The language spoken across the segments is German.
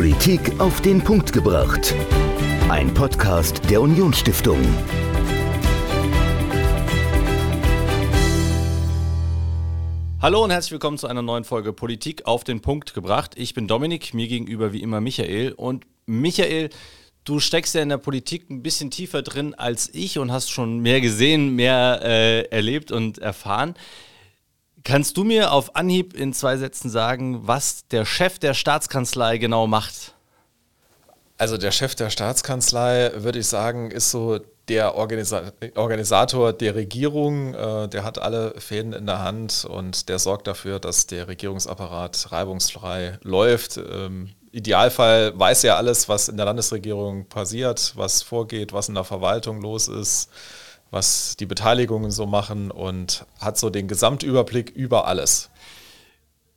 Politik auf den Punkt gebracht. Ein Podcast der Unionsstiftung. Hallo und herzlich willkommen zu einer neuen Folge Politik auf den Punkt gebracht. Ich bin Dominik, mir gegenüber wie immer Michael. Und Michael, du steckst ja in der Politik ein bisschen tiefer drin als ich und hast schon mehr gesehen, mehr äh, erlebt und erfahren. Kannst du mir auf Anhieb in zwei Sätzen sagen, was der Chef der Staatskanzlei genau macht? Also der Chef der Staatskanzlei, würde ich sagen, ist so der Organisa Organisator der Regierung. Äh, der hat alle Fäden in der Hand und der sorgt dafür, dass der Regierungsapparat reibungsfrei läuft. Im Idealfall weiß er alles, was in der Landesregierung passiert, was vorgeht, was in der Verwaltung los ist was die Beteiligungen so machen und hat so den Gesamtüberblick über alles.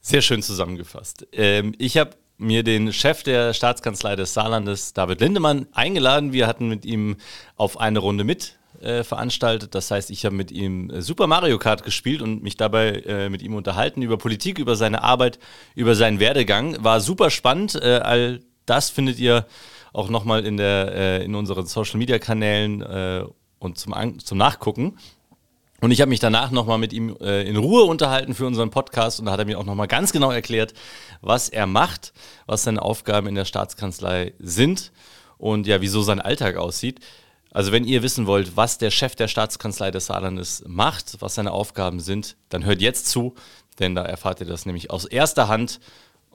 Sehr schön zusammengefasst. Ähm, ich habe mir den Chef der Staatskanzlei des Saarlandes, David Lindemann, eingeladen. Wir hatten mit ihm auf eine Runde mit äh, veranstaltet. Das heißt, ich habe mit ihm äh, Super Mario Kart gespielt und mich dabei äh, mit ihm unterhalten über Politik, über seine Arbeit, über seinen Werdegang. War super spannend. Äh, all das findet ihr auch nochmal in, äh, in unseren Social Media Kanälen und zum, zum Nachgucken. Und ich habe mich danach nochmal mit ihm äh, in Ruhe unterhalten für unseren Podcast und da hat er mir auch nochmal ganz genau erklärt, was er macht, was seine Aufgaben in der Staatskanzlei sind und ja, wieso sein Alltag aussieht. Also wenn ihr wissen wollt, was der Chef der Staatskanzlei des Saarlandes macht, was seine Aufgaben sind, dann hört jetzt zu, denn da erfahrt ihr das nämlich aus erster Hand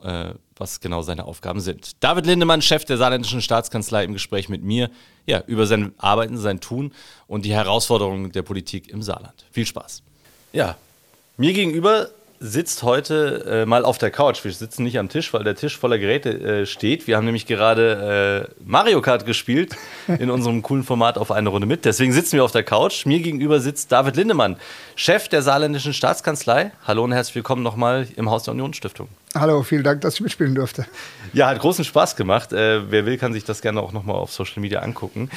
äh, was genau seine Aufgaben sind. David Lindemann, Chef der saarländischen Staatskanzlei, im Gespräch mit mir ja, über sein Arbeiten, sein Tun und die Herausforderungen der Politik im Saarland. Viel Spaß. Ja, mir gegenüber sitzt heute äh, mal auf der Couch. Wir sitzen nicht am Tisch, weil der Tisch voller Geräte äh, steht. Wir haben nämlich gerade äh, Mario Kart gespielt in unserem coolen Format auf eine Runde mit. Deswegen sitzen wir auf der Couch. Mir gegenüber sitzt David Lindemann, Chef der saarländischen Staatskanzlei. Hallo und herzlich willkommen nochmal im Haus der Unionsstiftung. Hallo, vielen Dank, dass ich mitspielen durfte. Ja, hat großen Spaß gemacht. Äh, wer will, kann sich das gerne auch nochmal auf Social Media angucken.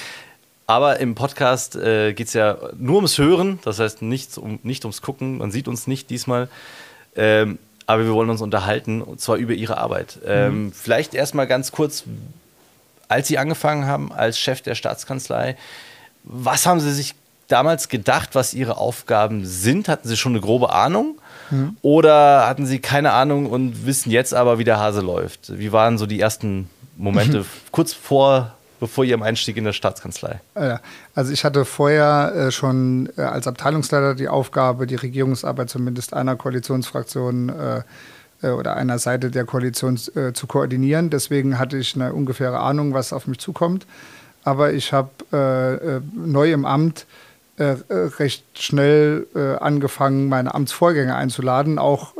Aber im Podcast äh, geht es ja nur ums Hören, das heißt nicht, um, nicht ums Gucken. Man sieht uns nicht diesmal. Ähm, aber wir wollen uns unterhalten, und zwar über Ihre Arbeit. Ähm, mhm. Vielleicht erstmal ganz kurz, als Sie angefangen haben als Chef der Staatskanzlei, was haben Sie sich damals gedacht, was Ihre Aufgaben sind? Hatten Sie schon eine grobe Ahnung? Mhm. Oder hatten Sie keine Ahnung und wissen jetzt aber, wie der Hase läuft? Wie waren so die ersten Momente kurz vor bevor Ihrem Einstieg in der Staatskanzlei? Also ich hatte vorher äh, schon äh, als Abteilungsleiter die Aufgabe, die Regierungsarbeit zumindest einer Koalitionsfraktion äh, oder einer Seite der Koalition zu koordinieren. Deswegen hatte ich eine ungefähre Ahnung, was auf mich zukommt. Aber ich habe neu im Amt recht schnell angefangen, meine Amtsvorgänger einzuladen, auch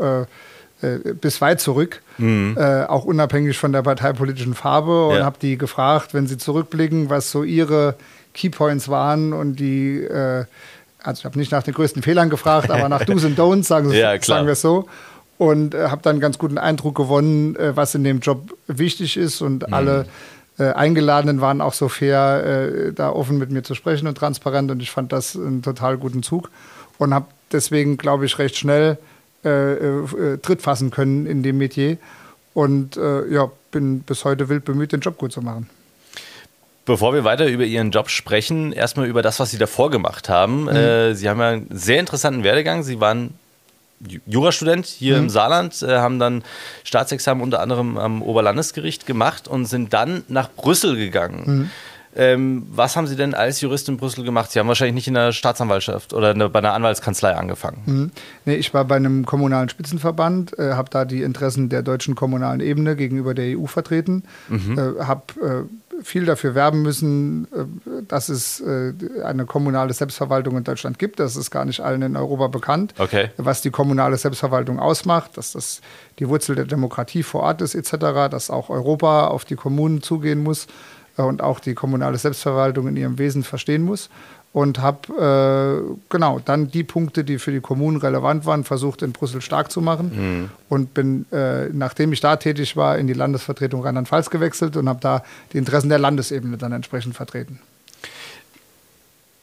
äh, bis weit zurück, mhm. äh, auch unabhängig von der parteipolitischen Farbe und ja. habe die gefragt, wenn sie zurückblicken, was so ihre Keypoints waren und die, äh, also ich habe nicht nach den größten Fehlern gefragt, aber nach Do's und Don'ts, sagen, ja, sagen wir es so. Und äh, habe dann einen ganz guten Eindruck gewonnen, äh, was in dem Job wichtig ist und mhm. alle Eingeladenen waren auch so fair, da offen mit mir zu sprechen und transparent und ich fand das einen total guten Zug und habe deswegen, glaube ich, recht schnell äh, äh, Tritt fassen können in dem Metier. Und äh, ja, bin bis heute wild bemüht, den Job gut zu machen. Bevor wir weiter über Ihren Job sprechen, erstmal über das, was Sie davor gemacht haben. Mhm. Äh, Sie haben ja einen sehr interessanten Werdegang. Sie waren Jurastudent hier mhm. im Saarland, äh, haben dann Staatsexamen unter anderem am Oberlandesgericht gemacht und sind dann nach Brüssel gegangen. Mhm. Ähm, was haben Sie denn als Jurist in Brüssel gemacht? Sie haben wahrscheinlich nicht in der Staatsanwaltschaft oder eine, bei einer Anwaltskanzlei angefangen. Mhm. Nee, ich war bei einem kommunalen Spitzenverband, äh, habe da die Interessen der deutschen kommunalen Ebene gegenüber der EU vertreten, mhm. äh, habe äh, viel dafür werben müssen, äh, dass es äh, eine kommunale Selbstverwaltung in Deutschland gibt. Das ist gar nicht allen in Europa bekannt, okay. was die kommunale Selbstverwaltung ausmacht, dass das die Wurzel der Demokratie vor Ort ist etc., dass auch Europa auf die Kommunen zugehen muss und auch die kommunale Selbstverwaltung in ihrem Wesen verstehen muss. Und habe äh, genau dann die Punkte, die für die Kommunen relevant waren, versucht in Brüssel stark zu machen. Mhm. Und bin, äh, nachdem ich da tätig war, in die Landesvertretung Rheinland-Pfalz gewechselt und habe da die Interessen der Landesebene dann entsprechend vertreten.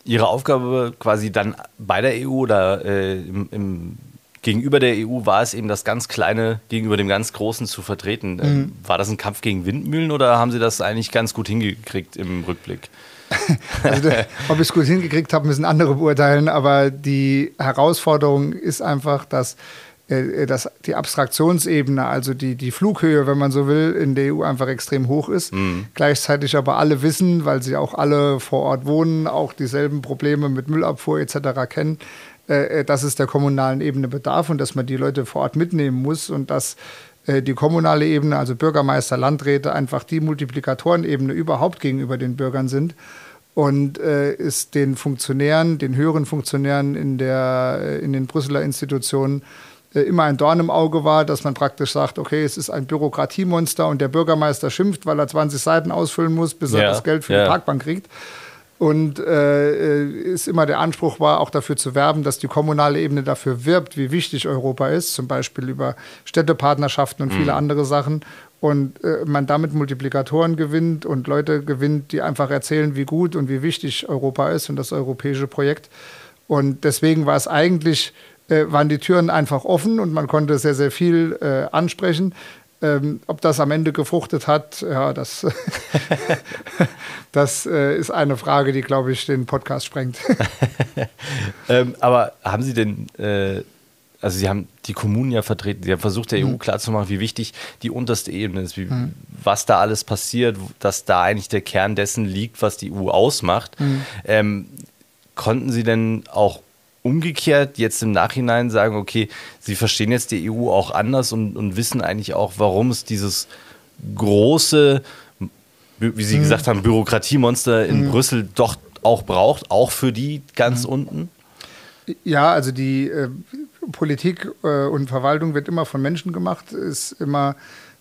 Ihre Aufgabe quasi dann bei der EU oder äh, im, im gegenüber der EU war es eben das ganz Kleine gegenüber dem ganz Großen zu vertreten. Mhm. War das ein Kampf gegen Windmühlen oder haben Sie das eigentlich ganz gut hingekriegt im Rückblick? Also, ob ich es gut hingekriegt habe, müssen andere beurteilen, aber die Herausforderung ist einfach, dass, äh, dass die Abstraktionsebene, also die, die Flughöhe, wenn man so will, in der EU einfach extrem hoch ist. Mhm. Gleichzeitig aber alle wissen, weil sie auch alle vor Ort wohnen, auch dieselben Probleme mit Müllabfuhr etc. kennen, äh, dass es der kommunalen Ebene bedarf und dass man die Leute vor Ort mitnehmen muss und dass äh, die kommunale Ebene, also Bürgermeister, Landräte, einfach die Multiplikatorenebene überhaupt gegenüber den Bürgern sind und äh, ist den Funktionären, den höheren Funktionären in, der, äh, in den Brüsseler Institutionen äh, immer ein Dorn im Auge war, dass man praktisch sagt, okay, es ist ein Bürokratiemonster und der Bürgermeister schimpft, weil er 20 Seiten ausfüllen muss, bis ja, er das Geld für ja. die Parkbank kriegt. Und äh, ist immer der Anspruch war, auch dafür zu werben, dass die kommunale Ebene dafür wirbt, wie wichtig Europa ist, zum Beispiel über Städtepartnerschaften und viele mhm. andere Sachen. Und äh, man damit Multiplikatoren gewinnt und Leute gewinnt, die einfach erzählen, wie gut und wie wichtig Europa ist und das europäische Projekt. Und deswegen war es eigentlich, äh, waren die Türen einfach offen und man konnte sehr, sehr viel äh, ansprechen. Ähm, ob das am Ende gefruchtet hat, ja, das, das äh, ist eine Frage, die, glaube ich, den Podcast sprengt. ähm, aber haben Sie denn, äh, also Sie haben die Kommunen ja vertreten, Sie haben versucht, der mhm. EU klarzumachen, wie wichtig die unterste Ebene ist, wie, mhm. was da alles passiert, dass da eigentlich der Kern dessen liegt, was die EU ausmacht. Mhm. Ähm, konnten Sie denn auch umgekehrt jetzt im Nachhinein sagen, okay, sie verstehen jetzt die EU auch anders und, und wissen eigentlich auch, warum es dieses große, wie Sie mhm. gesagt haben, Bürokratiemonster in mhm. Brüssel doch auch braucht, auch für die ganz mhm. unten? Ja, also die äh, Politik äh, und Verwaltung wird immer von Menschen gemacht, ist immer,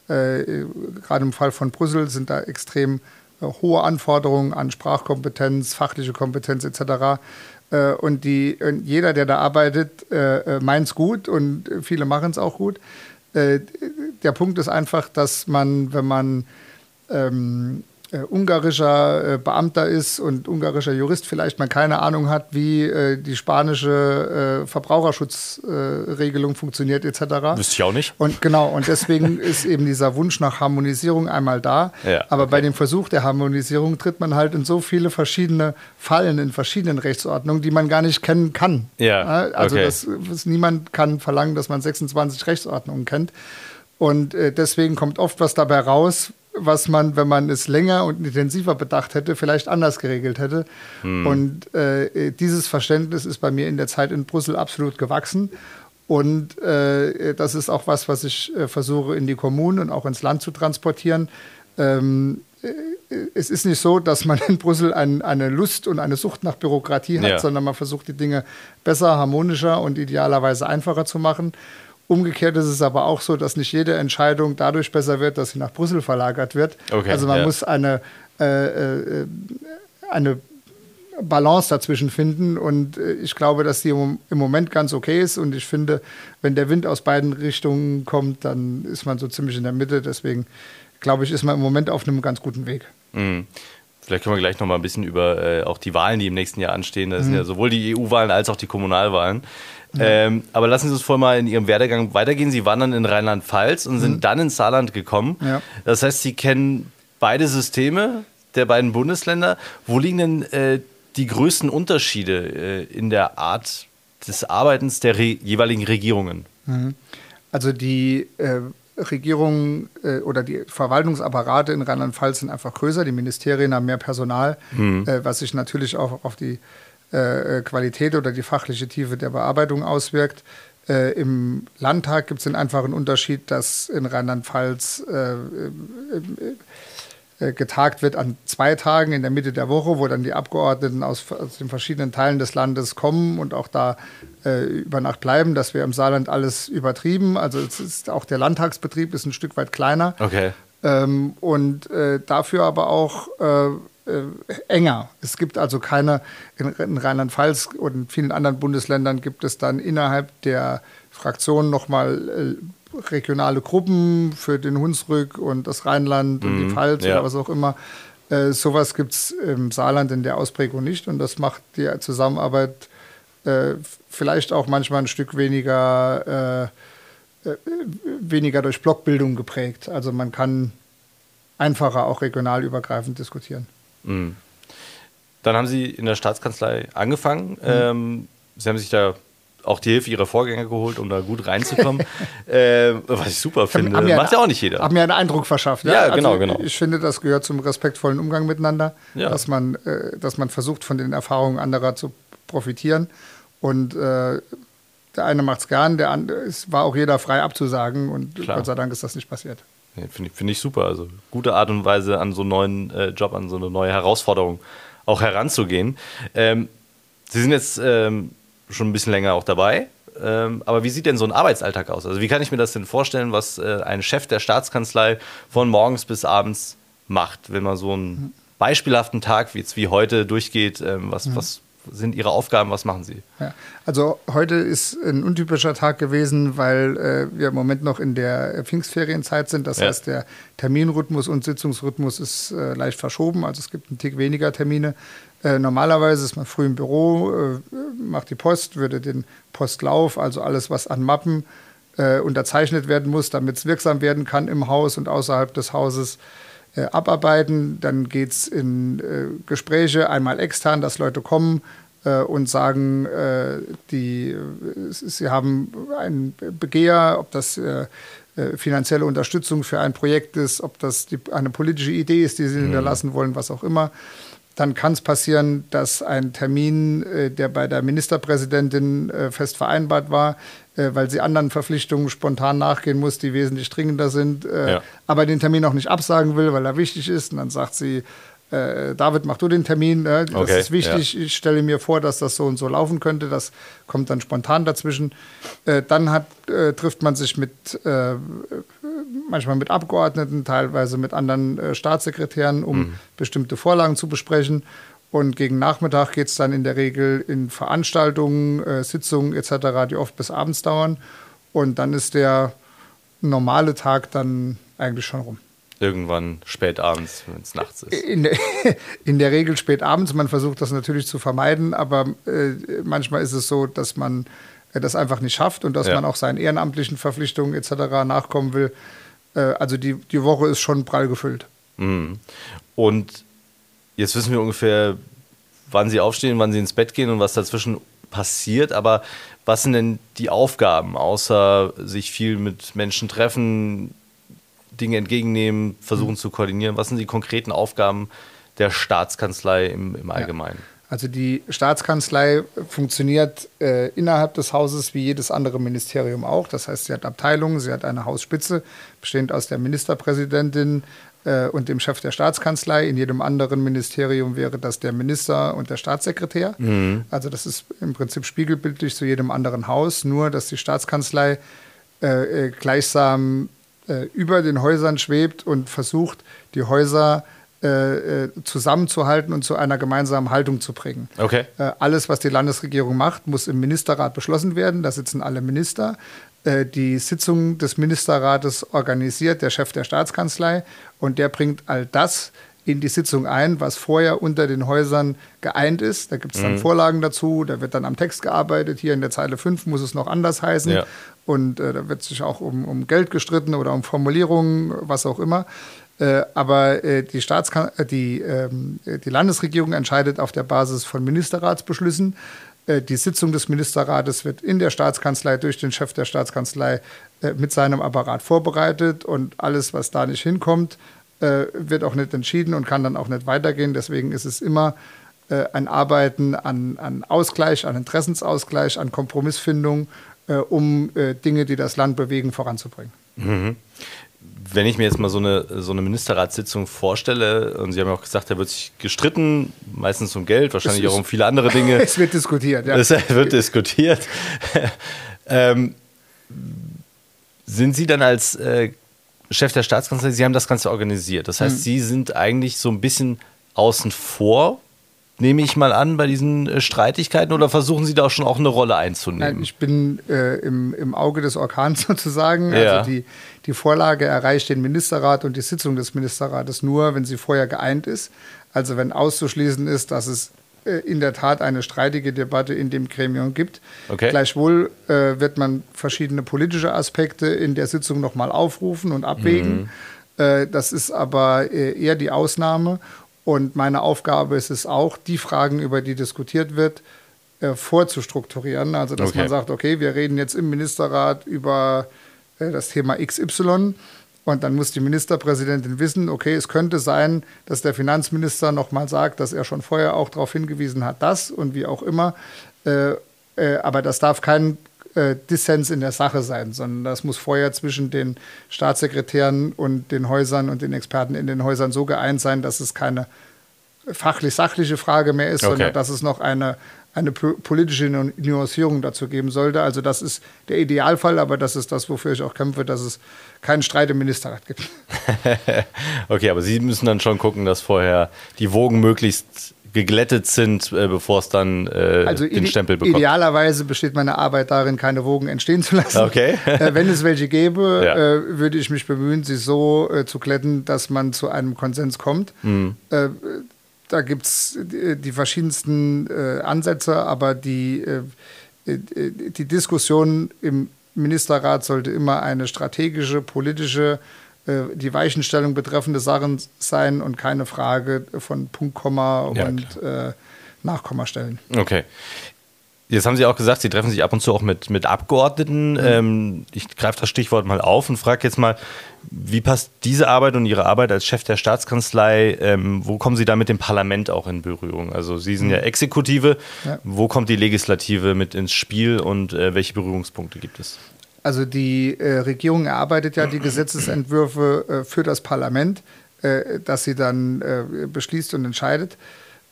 äh, gerade im Fall von Brüssel sind da extrem äh, hohe Anforderungen an Sprachkompetenz, fachliche Kompetenz etc. Äh, und, die, und jeder, der da arbeitet, äh, äh meint es gut und viele machen es auch gut. Äh, der Punkt ist einfach, dass man, wenn man ähm, äh, ungarischer äh, Beamter ist und ungarischer Jurist vielleicht mal keine Ahnung hat, wie äh, die spanische äh, Verbraucherschutzregelung funktioniert etc. Wüsste ich auch nicht. Und genau, und deswegen ist eben dieser Wunsch nach Harmonisierung einmal da. Ja, Aber okay. bei dem Versuch der Harmonisierung tritt man halt in so viele verschiedene Fallen in verschiedenen Rechtsordnungen, die man gar nicht kennen kann. Ja, also okay. das, das, niemand kann verlangen, dass man 26 Rechtsordnungen kennt. Und äh, deswegen kommt oft was dabei raus, was man, wenn man es länger und intensiver bedacht hätte, vielleicht anders geregelt hätte. Hm. Und äh, dieses Verständnis ist bei mir in der Zeit in Brüssel absolut gewachsen. Und äh, das ist auch was, was ich äh, versuche in die Kommunen und auch ins Land zu transportieren. Ähm, äh, es ist nicht so, dass man in Brüssel ein, eine Lust und eine Sucht nach Bürokratie hat, ja. sondern man versucht die Dinge besser, harmonischer und idealerweise einfacher zu machen. Umgekehrt ist es aber auch so, dass nicht jede Entscheidung dadurch besser wird, dass sie nach Brüssel verlagert wird. Okay, also man ja. muss eine, äh, äh, eine Balance dazwischen finden und äh, ich glaube, dass die im Moment ganz okay ist und ich finde, wenn der Wind aus beiden Richtungen kommt, dann ist man so ziemlich in der Mitte. Deswegen glaube ich, ist man im Moment auf einem ganz guten Weg. Mhm. Vielleicht können wir gleich noch mal ein bisschen über äh, auch die Wahlen, die im nächsten Jahr anstehen. Das mhm. sind ja sowohl die EU-Wahlen als auch die Kommunalwahlen. Ähm, aber lassen Sie uns vorher mal in Ihrem Werdegang weitergehen. Sie waren dann in Rheinland-Pfalz und sind mhm. dann ins Saarland gekommen. Ja. Das heißt, Sie kennen beide Systeme der beiden Bundesländer. Wo liegen denn äh, die größten Unterschiede äh, in der Art des Arbeitens der re jeweiligen Regierungen? Mhm. Also die äh, Regierungen äh, oder die Verwaltungsapparate in Rheinland-Pfalz sind einfach größer. Die Ministerien haben mehr Personal, mhm. Äh, was sich natürlich auch auf die äh, äh, Qualität oder die fachliche Tiefe der Bearbeitung auswirkt. Äh, Im Landtag gibt es den einfachen Unterschied, dass in Rheinland-Pfalz äh, äh, getagt wird an zwei Tagen in der Mitte der Woche, wo dann die Abgeordneten aus, aus den verschiedenen Teilen des Landes kommen und auch da über Nacht bleiben. Das wäre im Saarland alles übertrieben. Also es ist, auch der Landtagsbetrieb ist ein Stück weit kleiner. Okay. Ähm, und dafür aber auch äh, enger. Es gibt also keine, in, in Rheinland-Pfalz und in vielen anderen Bundesländern gibt es dann innerhalb der Fraktionen nochmal äh, regionale Gruppen für den Hunsrück und das Rheinland mhm, und die mhm, Pfalz ja. oder was auch immer. Äh, sowas gibt es im Saarland in der Ausprägung nicht und das macht die Zusammenarbeit äh, vielleicht auch manchmal ein Stück weniger, äh, äh, weniger durch Blockbildung geprägt. Also man kann einfacher auch regionalübergreifend diskutieren. Mhm. Dann haben Sie in der Staatskanzlei angefangen. Mhm. Ähm, Sie haben sich da auch die Hilfe ihrer Vorgänger geholt, um da gut reinzukommen. äh, was ich super finde. Haben, haben Macht ja auch nicht jeder. Haben mir einen Eindruck verschafft. Ja, ja also genau, genau. Ich finde, das gehört zum respektvollen Umgang miteinander, ja. dass, man, äh, dass man versucht, von den Erfahrungen anderer zu profitieren. Und äh, der eine macht es gern, der andere, es war auch jeder frei abzusagen und Klar. Gott sei Dank ist das nicht passiert. Nee, finde ich, find ich super. Also gute Art und Weise, an so einen neuen äh, Job, an so eine neue Herausforderung auch heranzugehen. Ähm, Sie sind jetzt ähm, schon ein bisschen länger auch dabei. Ähm, aber wie sieht denn so ein Arbeitsalltag aus? Also wie kann ich mir das denn vorstellen, was äh, ein Chef der Staatskanzlei von morgens bis abends macht, wenn man so einen beispielhaften Tag wie jetzt wie heute durchgeht? Ähm, was, mhm. was sind Ihre Aufgaben? Was machen Sie? Ja, also heute ist ein untypischer Tag gewesen, weil äh, wir im Moment noch in der Pfingstferienzeit sind. Das ja. heißt, der Terminrhythmus und Sitzungsrhythmus ist äh, leicht verschoben. Also es gibt einen Tick weniger Termine. Äh, normalerweise ist man früh im Büro, äh, macht die Post, würde den Postlauf, also alles, was an Mappen äh, unterzeichnet werden muss, damit es wirksam werden kann im Haus und außerhalb des Hauses, äh, abarbeiten. Dann geht es in äh, Gespräche, einmal extern, dass Leute kommen äh, und sagen, die, sie haben ein Begehr, ob das finanzielle Unterstützung für ein Projekt ist, ob das die, eine politische Idee ist, die sie mhm. hinterlassen wollen, was auch immer dann kann es passieren, dass ein Termin, äh, der bei der Ministerpräsidentin äh, fest vereinbart war, äh, weil sie anderen Verpflichtungen spontan nachgehen muss, die wesentlich dringender sind, äh, ja. aber den Termin auch nicht absagen will, weil er wichtig ist. Und dann sagt sie, äh, David, mach du den Termin, äh, das okay, ist wichtig, ja. ich stelle mir vor, dass das so und so laufen könnte, das kommt dann spontan dazwischen. Äh, dann hat, äh, trifft man sich mit, äh, manchmal mit Abgeordneten, teilweise mit anderen äh, Staatssekretären, um mhm. bestimmte Vorlagen zu besprechen. Und gegen Nachmittag geht es dann in der Regel in Veranstaltungen, Sitzungen etc., die oft bis abends dauern. Und dann ist der normale Tag dann eigentlich schon rum irgendwann spät abends, wenn es nachts ist. In der, in der, Regel spät abends. Man versucht das natürlich zu vermeiden, aber äh, manchmal ist es so, dass man äh, das einfach nicht schafft und dass ja. man auch seinen ehrenamtlichen Verpflichtungen etc. nachkommen will. Äh, also die, die Woche ist schon prall gefüllt. Mhm. Und jetzt wissen wir ungefähr, wann Sie aufstehen, wann Sie ins Bett gehen und was dazwischen passiert. Aber was sind denn die Aufgaben, außer sich viel mit Menschen treffen, Dinge entgegennehmen, versuchen mhm. zu koordinieren? Was sind die konkreten Aufgaben der Staatskanzlei im, im Allgemeinen? Ja. Also die Staatskanzlei funktioniert äh, innerhalb des Hauses wie jedes andere Ministerium auch. Das heißt, sie hat Abteilungen, sie hat eine Hausspitze, bestehend aus der Ministerpräsidentin äh, und dem Chef der Staatskanzlei. In jedem anderen Ministerium wäre das der Minister und der Staatssekretär. Mhm. Also das ist im Prinzip spiegelbildlich zu jedem anderen Haus, nur dass die Staatskanzlei äh, äh gleichsam äh, über den Häusern schwebt und versucht, die Häuser äh, äh, zusammenzuhalten und zu einer gemeinsamen Haltung zu bringen. Okay. Äh, alles, was die Landesregierung macht, muss im Ministerrat beschlossen werden. Da sitzen alle Minister. Äh, die Sitzung des Ministerrates organisiert der Chef der Staatskanzlei und der bringt all das in die Sitzung ein, was vorher unter den Häusern geeint ist. Da gibt es dann mhm. Vorlagen dazu, da wird dann am Text gearbeitet. Hier in der Zeile 5 muss es noch anders heißen. Ja. Und äh, da wird sich auch um, um Geld gestritten oder um Formulierungen, was auch immer. Äh, aber äh, die, Staatskan äh, die, ähm, die Landesregierung entscheidet auf der Basis von Ministerratsbeschlüssen. Äh, die Sitzung des Ministerrates wird in der Staatskanzlei durch den Chef der Staatskanzlei äh, mit seinem Apparat vorbereitet und alles, was da nicht hinkommt, äh, wird auch nicht entschieden und kann dann auch nicht weitergehen. Deswegen ist es immer ein Arbeiten an, an Ausgleich, an Interessensausgleich, an Kompromissfindung, um Dinge, die das Land bewegen, voranzubringen. Mhm. Wenn ich mir jetzt mal so eine, so eine Ministerratssitzung vorstelle, und Sie haben ja auch gesagt, da wird sich gestritten, meistens um Geld, wahrscheinlich auch um viele andere Dinge. es wird diskutiert, ja. Es wird diskutiert. ähm, sind Sie dann als äh, Chef der Staatskanzlei, Sie haben das Ganze organisiert. Das heißt, mhm. Sie sind eigentlich so ein bisschen außen vor, nehme ich mal an, bei diesen äh, Streitigkeiten oder versuchen Sie da auch schon auch eine Rolle einzunehmen? Nein, ich bin äh, im, im Auge des Orkans sozusagen. Ja. Also die, die Vorlage erreicht den Ministerrat und die Sitzung des Ministerrates nur, wenn sie vorher geeint ist. Also wenn auszuschließen ist, dass es äh, in der Tat eine streitige Debatte in dem Gremium gibt. Okay. Gleichwohl äh, wird man verschiedene politische Aspekte in der Sitzung nochmal aufrufen und abwägen. Mhm. Äh, das ist aber eher die Ausnahme. Und meine Aufgabe ist es auch, die Fragen, über die diskutiert wird, äh, vorzustrukturieren. Also, dass Okay. man sagt, okay, wir reden jetzt im Ministerrat über äh, das Thema XY. Und dann muss die Ministerpräsidentin wissen, okay, es könnte sein, dass der Finanzminister nochmal sagt, dass er schon vorher auch darauf hingewiesen hat, das und wie auch immer. Äh, äh, aber das darf kein äh, Dissens in der Sache sein, sondern das muss vorher zwischen den Staatssekretären und den Häusern und den Experten in den Häusern so geeint sein, dass es keine fachlich-sachliche Frage mehr ist, Okay. sondern dass es noch eine, eine po- politische Nu- Nuancierung dazu geben sollte. Also das ist der Idealfall, aber das ist das, wofür ich auch kämpfe, dass es keinen Streit im Ministerrat gibt. Okay, aber Sie müssen dann schon gucken, dass vorher die Wogen möglichst geglättet sind, äh, bevor es dann äh, Also den Stempel bekommt. idealerweise besteht meine Arbeit darin, keine Wogen entstehen zu lassen. Okay. äh, wenn es welche gäbe, Ja. äh, würde ich mich bemühen, sie so äh, zu glätten, dass man zu einem Konsens kommt. Mhm. Da gibt es die, die verschiedensten Ansätze, aber die, die Diskussion im Ministerrat sollte immer eine strategische, politische, die Weichenstellung betreffende Sachen sein und keine Frage von Punkt, Komma Ja, und äh, Nachkommastellen. Okay. Jetzt haben Sie auch gesagt, Sie treffen sich ab und zu auch mit, mit Abgeordneten. Mhm. Ähm, ich greife das Stichwort mal auf und frage jetzt mal, wie passt diese Arbeit und Ihre Arbeit als Chef der Staatskanzlei, ähm, wo kommen Sie da mit dem Parlament auch in Berührung? Also Sie sind ja Exekutive, Mhm. Ja. wo kommt die Legislative mit ins Spiel und äh, welche Berührungspunkte gibt es? Also die äh, Regierung erarbeitet ja die Gesetzesentwürfe äh, für das Parlament, äh, das sie dann äh, beschließt und entscheidet.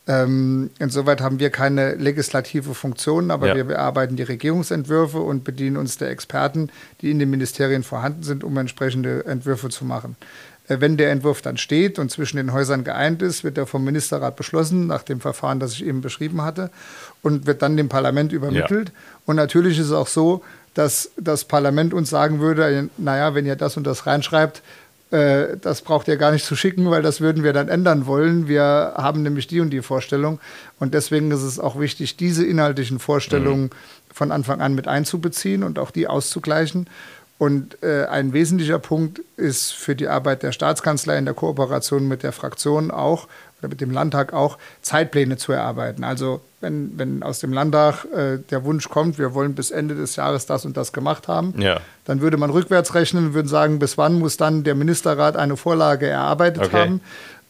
Ähm, insoweit haben wir keine legislative Funktion, aber Ja. wir bearbeiten die Regierungsentwürfe und bedienen uns der Experten, die in den Ministerien vorhanden sind, um entsprechende Entwürfe zu machen. Äh, Wenn der Entwurf dann steht und zwischen den Häusern geeint ist, wird er vom Ministerrat beschlossen, nach dem Verfahren, das ich eben beschrieben hatte, und wird dann dem Parlament übermittelt. Und natürlich ist es auch so, dass das Parlament uns sagen würde, naja, wenn ihr das und das reinschreibt, äh, das braucht ihr gar nicht zu schicken, weil das würden wir dann ändern wollen. Wir haben nämlich die und die Vorstellung. Und deswegen ist es auch wichtig, diese inhaltlichen Vorstellungen von Anfang an mit einzubeziehen und auch die auszugleichen. Und äh, ein wesentlicher Punkt ist für die Arbeit der Staatskanzlei in der Kooperation mit der Fraktion auch oder mit dem Landtag auch Zeitpläne zu erarbeiten. Also wenn, wenn aus dem Landtag äh, der Wunsch kommt, wir wollen bis Ende des Jahres das und das gemacht haben, Ja. dann würde man rückwärts rechnen und würde sagen, bis wann muss dann der Ministerrat eine Vorlage erarbeitet Okay. haben.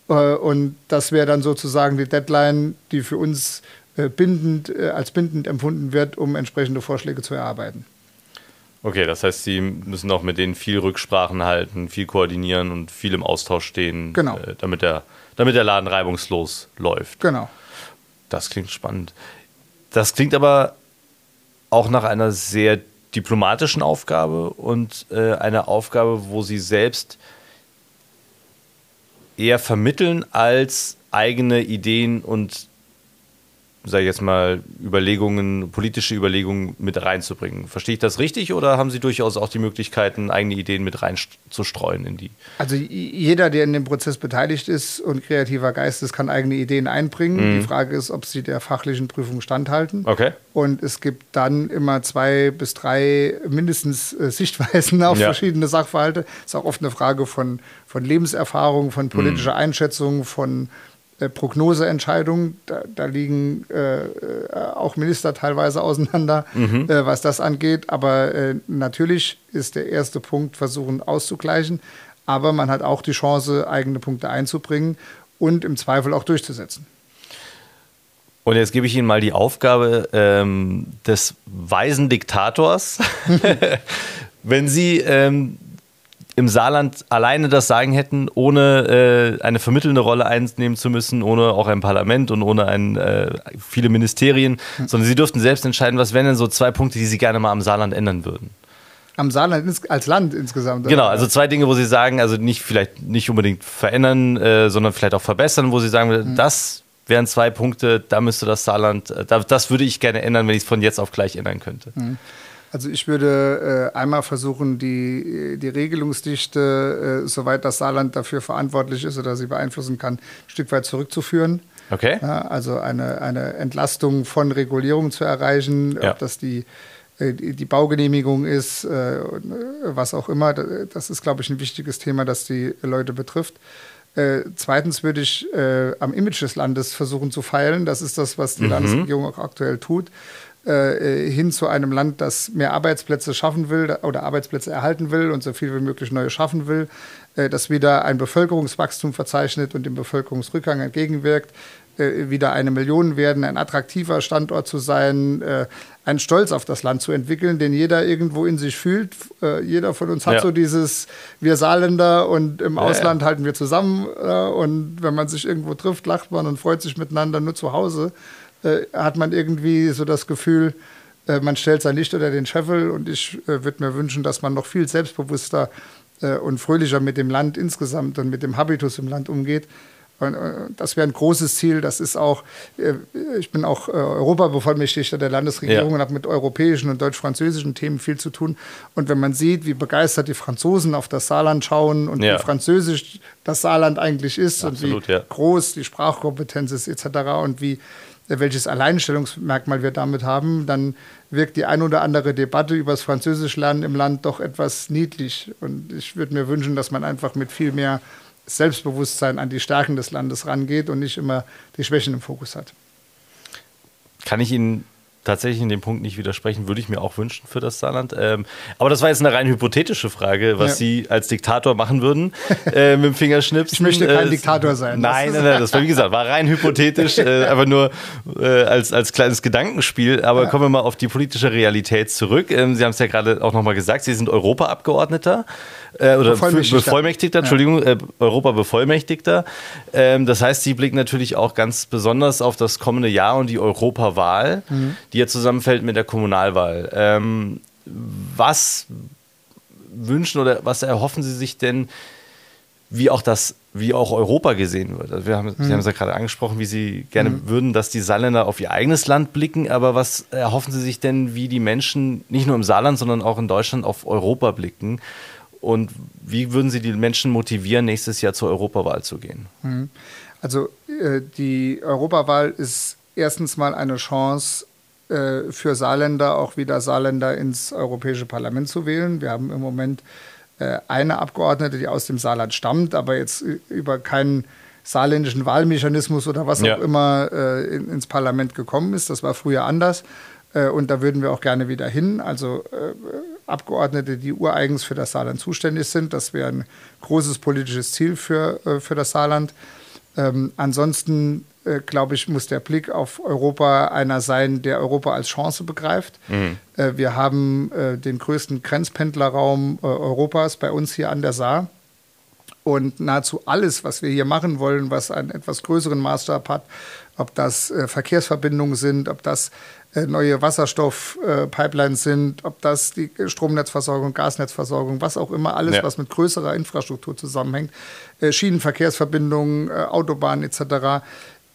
Äh, Und das wäre dann sozusagen die Deadline, die für uns äh, bindend, äh, als bindend empfunden wird, um entsprechende Vorschläge zu erarbeiten. Okay, das heißt, Sie müssen auch mit denen viel Rücksprachen halten, viel koordinieren und viel im Austausch stehen, Genau. äh, damit, der, damit der Laden reibungslos läuft. Genau. Das klingt spannend. Das klingt aber auch nach einer sehr diplomatischen Aufgabe und äh, einer Aufgabe, wo Sie selbst eher vermitteln als eigene Ideen und, sage ich jetzt mal, Überlegungen, politische Überlegungen mit reinzubringen. Verstehe ich das richtig oder haben Sie durchaus auch die Möglichkeiten, eigene Ideen mit reinzustreuen in die? Also jeder, der in dem Prozess beteiligt ist und kreativer Geist ist, kann eigene Ideen einbringen. Die Frage ist, ob sie der fachlichen Prüfung standhalten. Okay. Und es gibt dann immer zwei bis drei mindestens äh, Sichtweisen auf Ja. verschiedene Sachverhalte. Ist auch oft eine Frage von, von Lebenserfahrung, von politischer Einschätzung, von äh, Prognoseentscheidungen. Da, da liegen äh, äh, auch Minister teilweise auseinander, äh, was das angeht. Aber äh, natürlich ist der erste Punkt, versuchen auszugleichen. Aber man hat auch die Chance, eigene Punkte einzubringen und im Zweifel auch durchzusetzen. Und jetzt gebe ich Ihnen mal die Aufgabe ähm, des weisen Diktators. Wenn Sie ähm, im Saarland alleine das Sagen hätten, ohne äh, eine vermittelnde Rolle einnehmen zu müssen, ohne auch ein Parlament und ohne ein, äh, viele Ministerien, sondern Sie dürften selbst entscheiden, was wären denn so zwei Punkte, die Sie gerne mal am Saarland ändern würden. Am Saarland als Land insgesamt. Genau, also zwei Dinge, wo Sie sagen, also nicht vielleicht nicht unbedingt verändern, äh, sondern vielleicht auch verbessern, wo Sie sagen, das wären zwei Punkte, da müsste das Saarland, äh, da, das würde ich gerne ändern, wenn ich es von jetzt auf gleich ändern könnte. Also ich würde äh, einmal versuchen, die, die Regelungsdichte, äh, soweit das Saarland dafür verantwortlich ist oder sie beeinflussen kann, ein Stück weit zurückzuführen. Okay. Ja, also eine, eine Entlastung von Regulierung zu erreichen, Ja. ob das die, äh, die die Baugenehmigung ist, äh, äh, was auch immer. Das ist, glaube ich, ein wichtiges Thema, das die Leute betrifft. Äh, zweitens würde ich äh, am Image des Landes versuchen zu feilen. Das ist das, was die Mhm. Landesregierung auch aktuell tut. Äh, hin zu einem Land, das mehr Arbeitsplätze schaffen will oder Arbeitsplätze erhalten will und so viel wie möglich neue schaffen will, äh, das wieder ein Bevölkerungswachstum verzeichnet und dem Bevölkerungsrückgang entgegenwirkt, äh, wieder eine Million werden, ein attraktiver Standort zu sein, äh, einen Stolz auf das Land zu entwickeln, den jeder irgendwo in sich fühlt. Äh, jeder von uns hat Ja. so dieses Wir Saarländer und im Ja, Ausland ja. halten wir zusammen äh, und wenn man sich irgendwo trifft, lacht man und freut sich miteinander nur zu Hause äh, hat man irgendwie so das Gefühl, äh, man stellt sein Licht unter den Scheffel und ich äh, würde mir wünschen, dass man noch viel selbstbewusster äh, und fröhlicher mit dem Land insgesamt und mit dem Habitus im Land umgeht. Und, äh, das wäre ein großes Ziel. Das ist auch, äh, ich bin auch Europabevollmächtigter der Landesregierung Ja. und habe mit europäischen und deutsch-französischen Themen viel zu tun. Und wenn man sieht, wie begeistert die Franzosen auf das Saarland schauen und Ja. wie französisch das Saarland eigentlich ist Absolut, und wie ja. groß die Sprachkompetenz ist etc. und wie welches Alleinstellungsmerkmal wir damit haben, dann wirkt die ein oder andere Debatte über das Französischlernen im Land doch etwas niedlich. Und ich würde mir wünschen, dass man einfach mit viel mehr Selbstbewusstsein an die Stärken des Landes rangeht und nicht immer die Schwächen im Fokus hat. Kann ich Ihnen tatsächlich in dem Punkt nicht widersprechen, würde ich mir auch wünschen für das Saarland. Ähm, aber das war jetzt eine rein hypothetische Frage, was Ja. Sie als Diktator machen würden äh, mit dem Fingerschnipsen. Ich möchte kein Äh, Diktator sein. Nein, nein, nein, das war wie gesagt, war rein hypothetisch, äh, aber nur äh, als, als kleines Gedankenspiel. Aber kommen wir mal auf die politische Realität zurück. Ähm, Sie haben es ja gerade auch nochmal gesagt, Sie sind Europaabgeordneter äh, oder Bevollmächtigter. Bevollmächtigter, Entschuldigung, äh, Europa-Bevollmächtigter. Ähm, das heißt, Sie blicken natürlich auch ganz besonders auf das kommende Jahr und die Europawahl, die ja zusammenfällt mit der Kommunalwahl. Ähm, was wünschen oder was erhoffen Sie sich denn, wie auch das, wie auch Europa gesehen wird? Also wir haben, Sie haben es ja gerade angesprochen, wie Sie gerne würden, dass die Saarländer auf ihr eigenes Land blicken, aber was erhoffen Sie sich denn, wie die Menschen nicht nur im Saarland, sondern auch in Deutschland auf Europa blicken? Und wie würden Sie die Menschen motivieren, nächstes Jahr zur Europawahl zu gehen? Also äh, die Europawahl ist erstens mal eine Chance äh, für Saarländer, auch wieder Saarländer ins Europäische Parlament zu wählen. Wir haben im Moment äh, eine Abgeordnete, die aus dem Saarland stammt, aber jetzt äh, über keinen saarländischen Wahlmechanismus oder was Ja. auch immer äh, in, ins Parlament gekommen ist. Das war früher anders. Äh, und da würden wir auch gerne wieder hin. Also äh, Abgeordnete, die ureigens für das Saarland zuständig sind. Das wäre ein großes politisches Ziel für, für das Saarland. Ähm, ansonsten, äh, glaube ich, muss der Blick auf Europa einer sein, der Europa als Chance begreift. Äh, wir haben äh, den größten Grenzpendlerraum äh, Europas bei uns hier an der Saar. Und nahezu alles, was wir hier machen wollen, was einen etwas größeren Maßstab hat, ob das äh, Verkehrsverbindungen sind, ob das neue Wasserstoffpipelines sind, ob das die Stromnetzversorgung, Gasnetzversorgung, was auch immer, alles, Ja. was mit größerer Infrastruktur zusammenhängt, Schienenverkehrsverbindungen, Autobahnen etc.,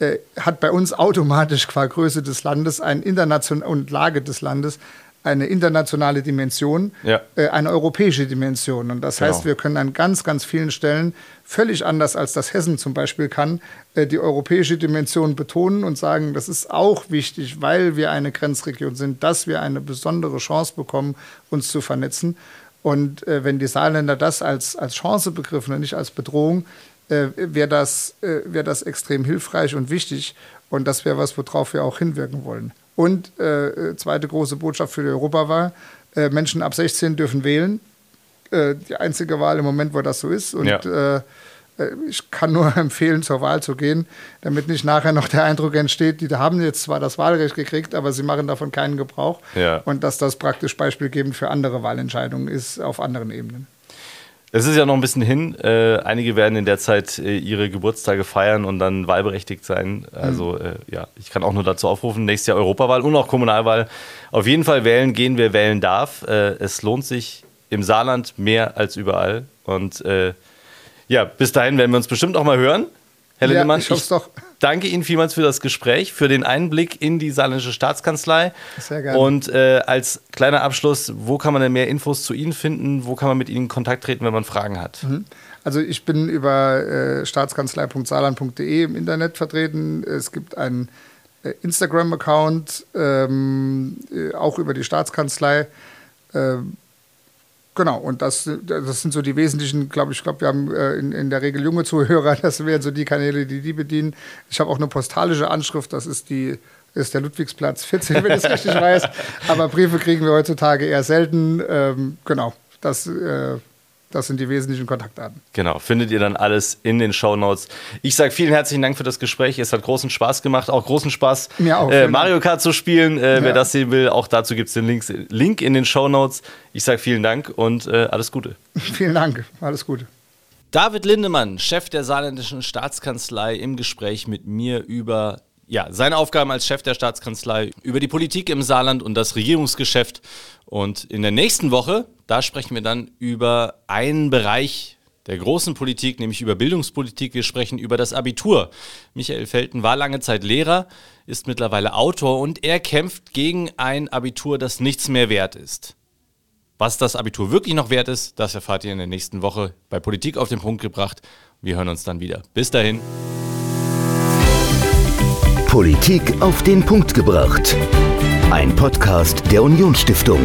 äh, hat bei uns automatisch qua Größe des Landes ein international und Lage des Landes eine internationale Dimension, Ja. äh, eine europäische Dimension. Und das Genau. heißt, wir können an ganz, ganz vielen Stellen völlig anders als das Hessen zum Beispiel kann, äh, die europäische Dimension betonen und sagen, das ist auch wichtig, weil wir eine Grenzregion sind, dass wir eine besondere Chance bekommen, uns zu vernetzen. Und äh, wenn die Saarländer das als, als Chance begriffen und nicht als Bedrohung, äh, wäre das, äh, wär das extrem hilfreich und wichtig. Und das wäre was, worauf wir auch hinwirken wollen. Und äh, äh, zweite große Botschaft für die Europawahl, äh, Menschen ab 16 dürfen wählen. Äh, die einzige Wahl im Moment, wo das so ist. Und Ja. äh, ich kann nur empfehlen, zur Wahl zu gehen, damit nicht nachher noch der Eindruck entsteht, die haben jetzt zwar das Wahlrecht gekriegt, aber sie machen davon keinen Gebrauch. Ja. Und dass das praktisch beispielgebend für andere Wahlentscheidungen ist auf anderen Ebenen. Es ist ja noch ein bisschen hin. Äh, einige werden in der Zeit äh, ihre Geburtstage feiern und dann wahlberechtigt sein. Also äh, ja, ich kann auch nur dazu aufrufen, nächstes Jahr Europawahl und auch Kommunalwahl. Auf jeden Fall wählen gehen, wer wählen darf. Äh, es lohnt sich im Saarland mehr als überall. Und äh, ja, bis dahin werden wir uns bestimmt auch mal hören. Herr Ja, Lindemann, ich hoffe es doch. Danke Ihnen vielmals für das Gespräch, für den Einblick in die saarländische Staatskanzlei. Sehr gerne. Und äh, als kleiner Abschluss, wo kann man denn mehr Infos zu Ihnen finden? Wo kann man mit Ihnen in Kontakt treten, wenn man Fragen hat? Mhm. Also ich bin über äh, staatskanzlei.saarland.de im Internet vertreten. Es gibt einen äh, Instagram-Account, ähm, äh, auch über die Staatskanzlei. Genau, und das, das sind so die wesentlichen, glaube ich, ich glaube, wir haben äh, in, in der Regel junge Zuhörer, das wären so die Kanäle, die die bedienen. Ich habe auch eine postalische Anschrift, das ist die ist der Ludwigsplatz 14, wenn ich es richtig weiß. Aber Briefe kriegen wir heutzutage eher selten. Ähm, genau, das äh, das sind die wesentlichen Kontaktdaten. Genau, findet ihr dann alles in den Show Notes. Ich sage vielen herzlichen Dank für das Gespräch. Es hat großen Spaß gemacht, auch großen Spaß, Mir auch, äh, Mario Kart zu spielen. Äh, ja. Wer das sehen will, auch dazu gibt es den Links, Link in den Show Notes. Ich sage vielen Dank und äh, alles Gute. Vielen Dank, alles Gute. David Lindemann, Chef der saarländischen Staatskanzlei, im Gespräch mit mir über ja, seine Aufgaben als Chef der Staatskanzlei, über die Politik im Saarland und das Regierungsgeschäft. Und in der nächsten Woche, da sprechen wir dann über einen Bereich der großen Politik, nämlich über Bildungspolitik. Wir sprechen über das Abitur. Michael Felten war lange Zeit Lehrer, ist mittlerweile Autor und er kämpft gegen ein Abitur, das nichts mehr wert ist. Was das Abitur wirklich noch wert ist, das erfahrt ihr in der nächsten Woche bei Politik auf den Punkt gebracht. Wir hören uns dann wieder. Bis dahin. Politik auf den Punkt gebracht. Ein Podcast der Unionsstiftung.